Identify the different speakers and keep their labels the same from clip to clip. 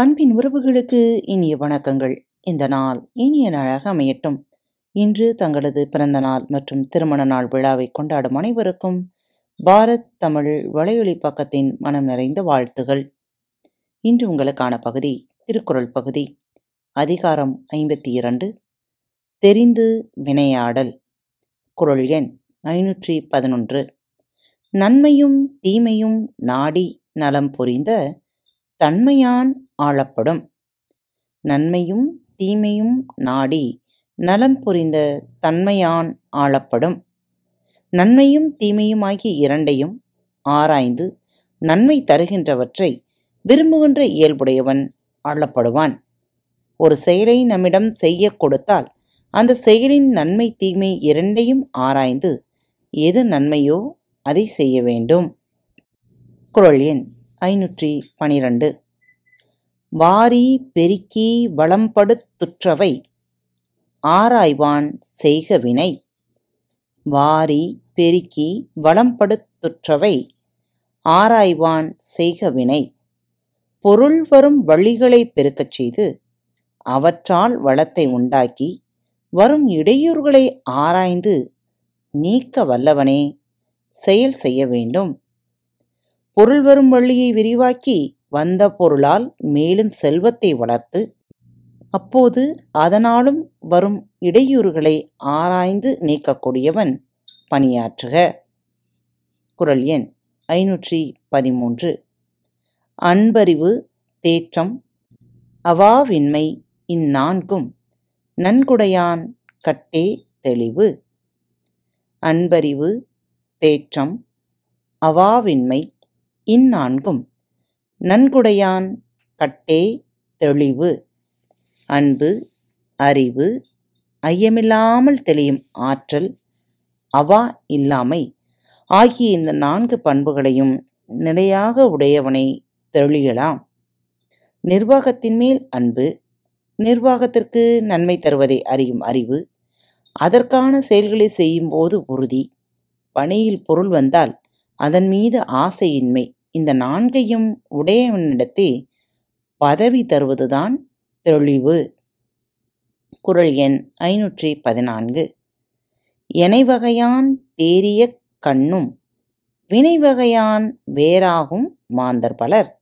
Speaker 1: அன்பின் உறவுகளுக்கு இனிய வணக்கங்கள். இந்த நாள் இனிய நாளாக அமையட்டும். இன்று தங்களது பிறந்த நாள் மற்றும் திருமண நாள் விழாவை கொண்டாடும் அனைவருக்கும் பாரத் தமிழ் வலையொலி பக்கத்தின் மனம் நிறைந்த வாழ்த்துகள். இன்று உங்களுக்கான பகுதி திருக்குறள் பகுதி. அதிகாரம் ஐம்பத்தி இரண்டு தெரிந்து வினையாடல். குறள் எண் ஐநூற்றி பதினொன்று. நன்மையும் தீமையும் நாடி நலம் புரிந்த தன்மையான் ஆளப்படும். நன்மையும் தீமையும் நாடி நலம் புரிந்த தன்மையான் ஆளப்படும். நன்மையும் தீமையும் ஆகிய இரண்டையும் ஆராய்ந்து நன்மை தருகின்றவற்றை விரும்புகின்ற இயல்புடையவன் ஆளப்படுவான். ஒரு செயலை நம்மிடம் செய்ய கொடுத்தால் அந்த செயலின் நன்மை தீமை இரண்டையும் ஆராய்ந்து எது நன்மையோ அதை செய்ய வேண்டும். குரல் எண் ஐநூற்றி பனிரண்டு. வாரி பெருக்கி வளம்படுத்துற்றவை ஆராய்வான் செய்க வினை வாரி பெருக்கி வளம்படுத்துற்றவை ஆராய்வான் செய்க வினை பொருள் வரும் வழிகளை பெருக்கச் செய்து அவற்றால் வளத்தை உண்டாக்கி வரும் இடையூறுகளை ஆராய்ந்து நீக்க வல்லவனே செயல் செய்ய வேண்டும். பொருள் வரும் வழியை விரிவாக்கி வந்த பொருளால் மேலும் செல்வத்தை வளர்த்து அப்போது அதனாலும் வரும் இடையூறுகளை ஆராய்ந்து நீக்கக்கூடியவன் பணியாற்றுக. குறள் எண் ஐநூற்றி பதிமூன்று. அன்பறிவு தேற்றம் அவாவின்மை இந்நான்கும் நன்குடையான் கட்டே தெளிவு. அன்பறிவு தேற்றம் அவாவின்மை இந்நான்கும் நன்குடையான் கட்டே தெளிவு அன்பு அறிவு ஐயமில்லாமல் தெளியும் ஆற்றல் அவா இல்லாமை ஆகிய இந்த நான்கு பண்புகளையும் நிலையாக உடையவனை தெளியலாம். நிர்வாகத்தின் மேல் அன்பு நிர்வாகத்திற்கு நன்மை தருவதை அறியும் அறிவு அதற்கான செயல்களை செய்யும்போது உறுதி பணியில் பொருள் வந்தால் அதன் மீது ஆசையின்மை இந்த நான்கையும் உடையவனிடத்தே பதவி தருவதுதான் தெளிவு. குறள் எண் ஐநூற்றி பதினான்கு. எனைவகையான் தேரிய கண்ணும் வினைவகையான் வேறாகும் மாந்தர் பலர்.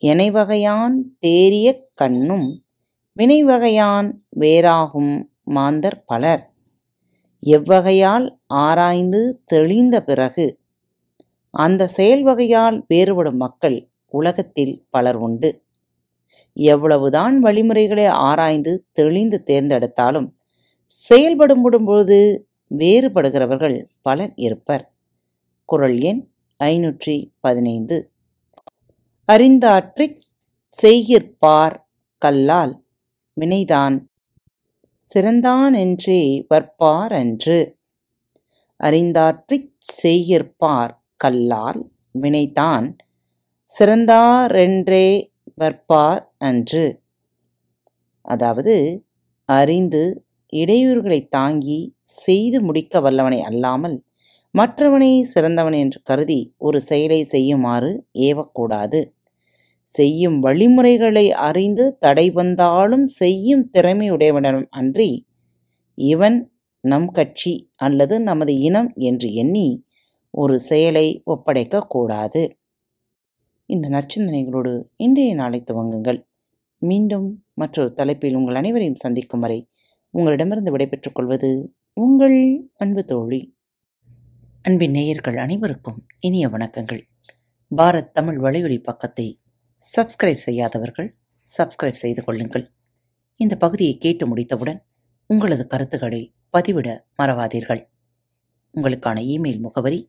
Speaker 1: எனைவகையான் தேரிய கண்ணும் வினைவகையான் வேறாகும் மாந்தர் பலர். எவ்வகையால் ஆராய்ந்து தெளிந்த பிறகு அந்த செயல் வகையால் வேறுபடும் மக்கள் உலகத்தில் பலர் உண்டு. எவ்வளவுதான் வழிமுறைகளை ஆராய்ந்து தெளிந்து தேர்ந்தெடுத்தாலும் செயல்படும்போது வேறுபடுகிறவர்கள் பலர் இருப்பர். குறள் எண் ஐநூற்றி பதினைந்து. அறிந்தாற்றிச் செய்கிற்பார் கல்லால் வினைதான் சிறந்தானென்றே வற்பார் அன்று அறிந்தாற்றிச் செய்கிற்பார் கல்லால் வினைதான் சிறந்தாரென்றே வற்பார் அன்று. அதாவது அறிந்து இடையூறுகளை தாங்கி செய்து முடிக்க வல்லவனை அல்லாமல் மற்றவனை சிறந்தவன் என்று கருதி ஒரு செயலை செய்யுமாறு ஏவக்கூடாது. செய்யும் வழிமுறைகளை அறிந்து தடை வந்தாலும் செய்யும் திறமையுடையவனிடம் அன்றி இவன் நம் கட்சி அல்லது நமது இனம் என்று எண்ணி ஒரு செயலை ஒப்படைக்கக்கூடாது. இந்த நற்சிந்தனைகளோடு இன்றைய நாளை துவங்குங்கள். மீண்டும் மற்றொரு தலைப்பில் உங்கள் அனைவரையும் சந்திக்கும் வரை உங்களிடமிருந்து விடைபெற்றுக் கொள்வது உங்கள் அன்பு தோழி. அன்பின் நேயர்கள் அனைவருக்கும் இனிய வணக்கங்கள். பாரத் தமிழ் வலையொலி பக்கத்தை சப்ஸ்கிரைப் செய்யாதவர்கள் சப்ஸ்கிரைப் செய்து கொள்ளுங்கள். இந்த பகுதியை கேட்டு முடித்தவுடன் உங்களது கருத்துக்களை பதிவிட மறவாதீர்கள். உங்களுக்கான இமெயில் முகவரி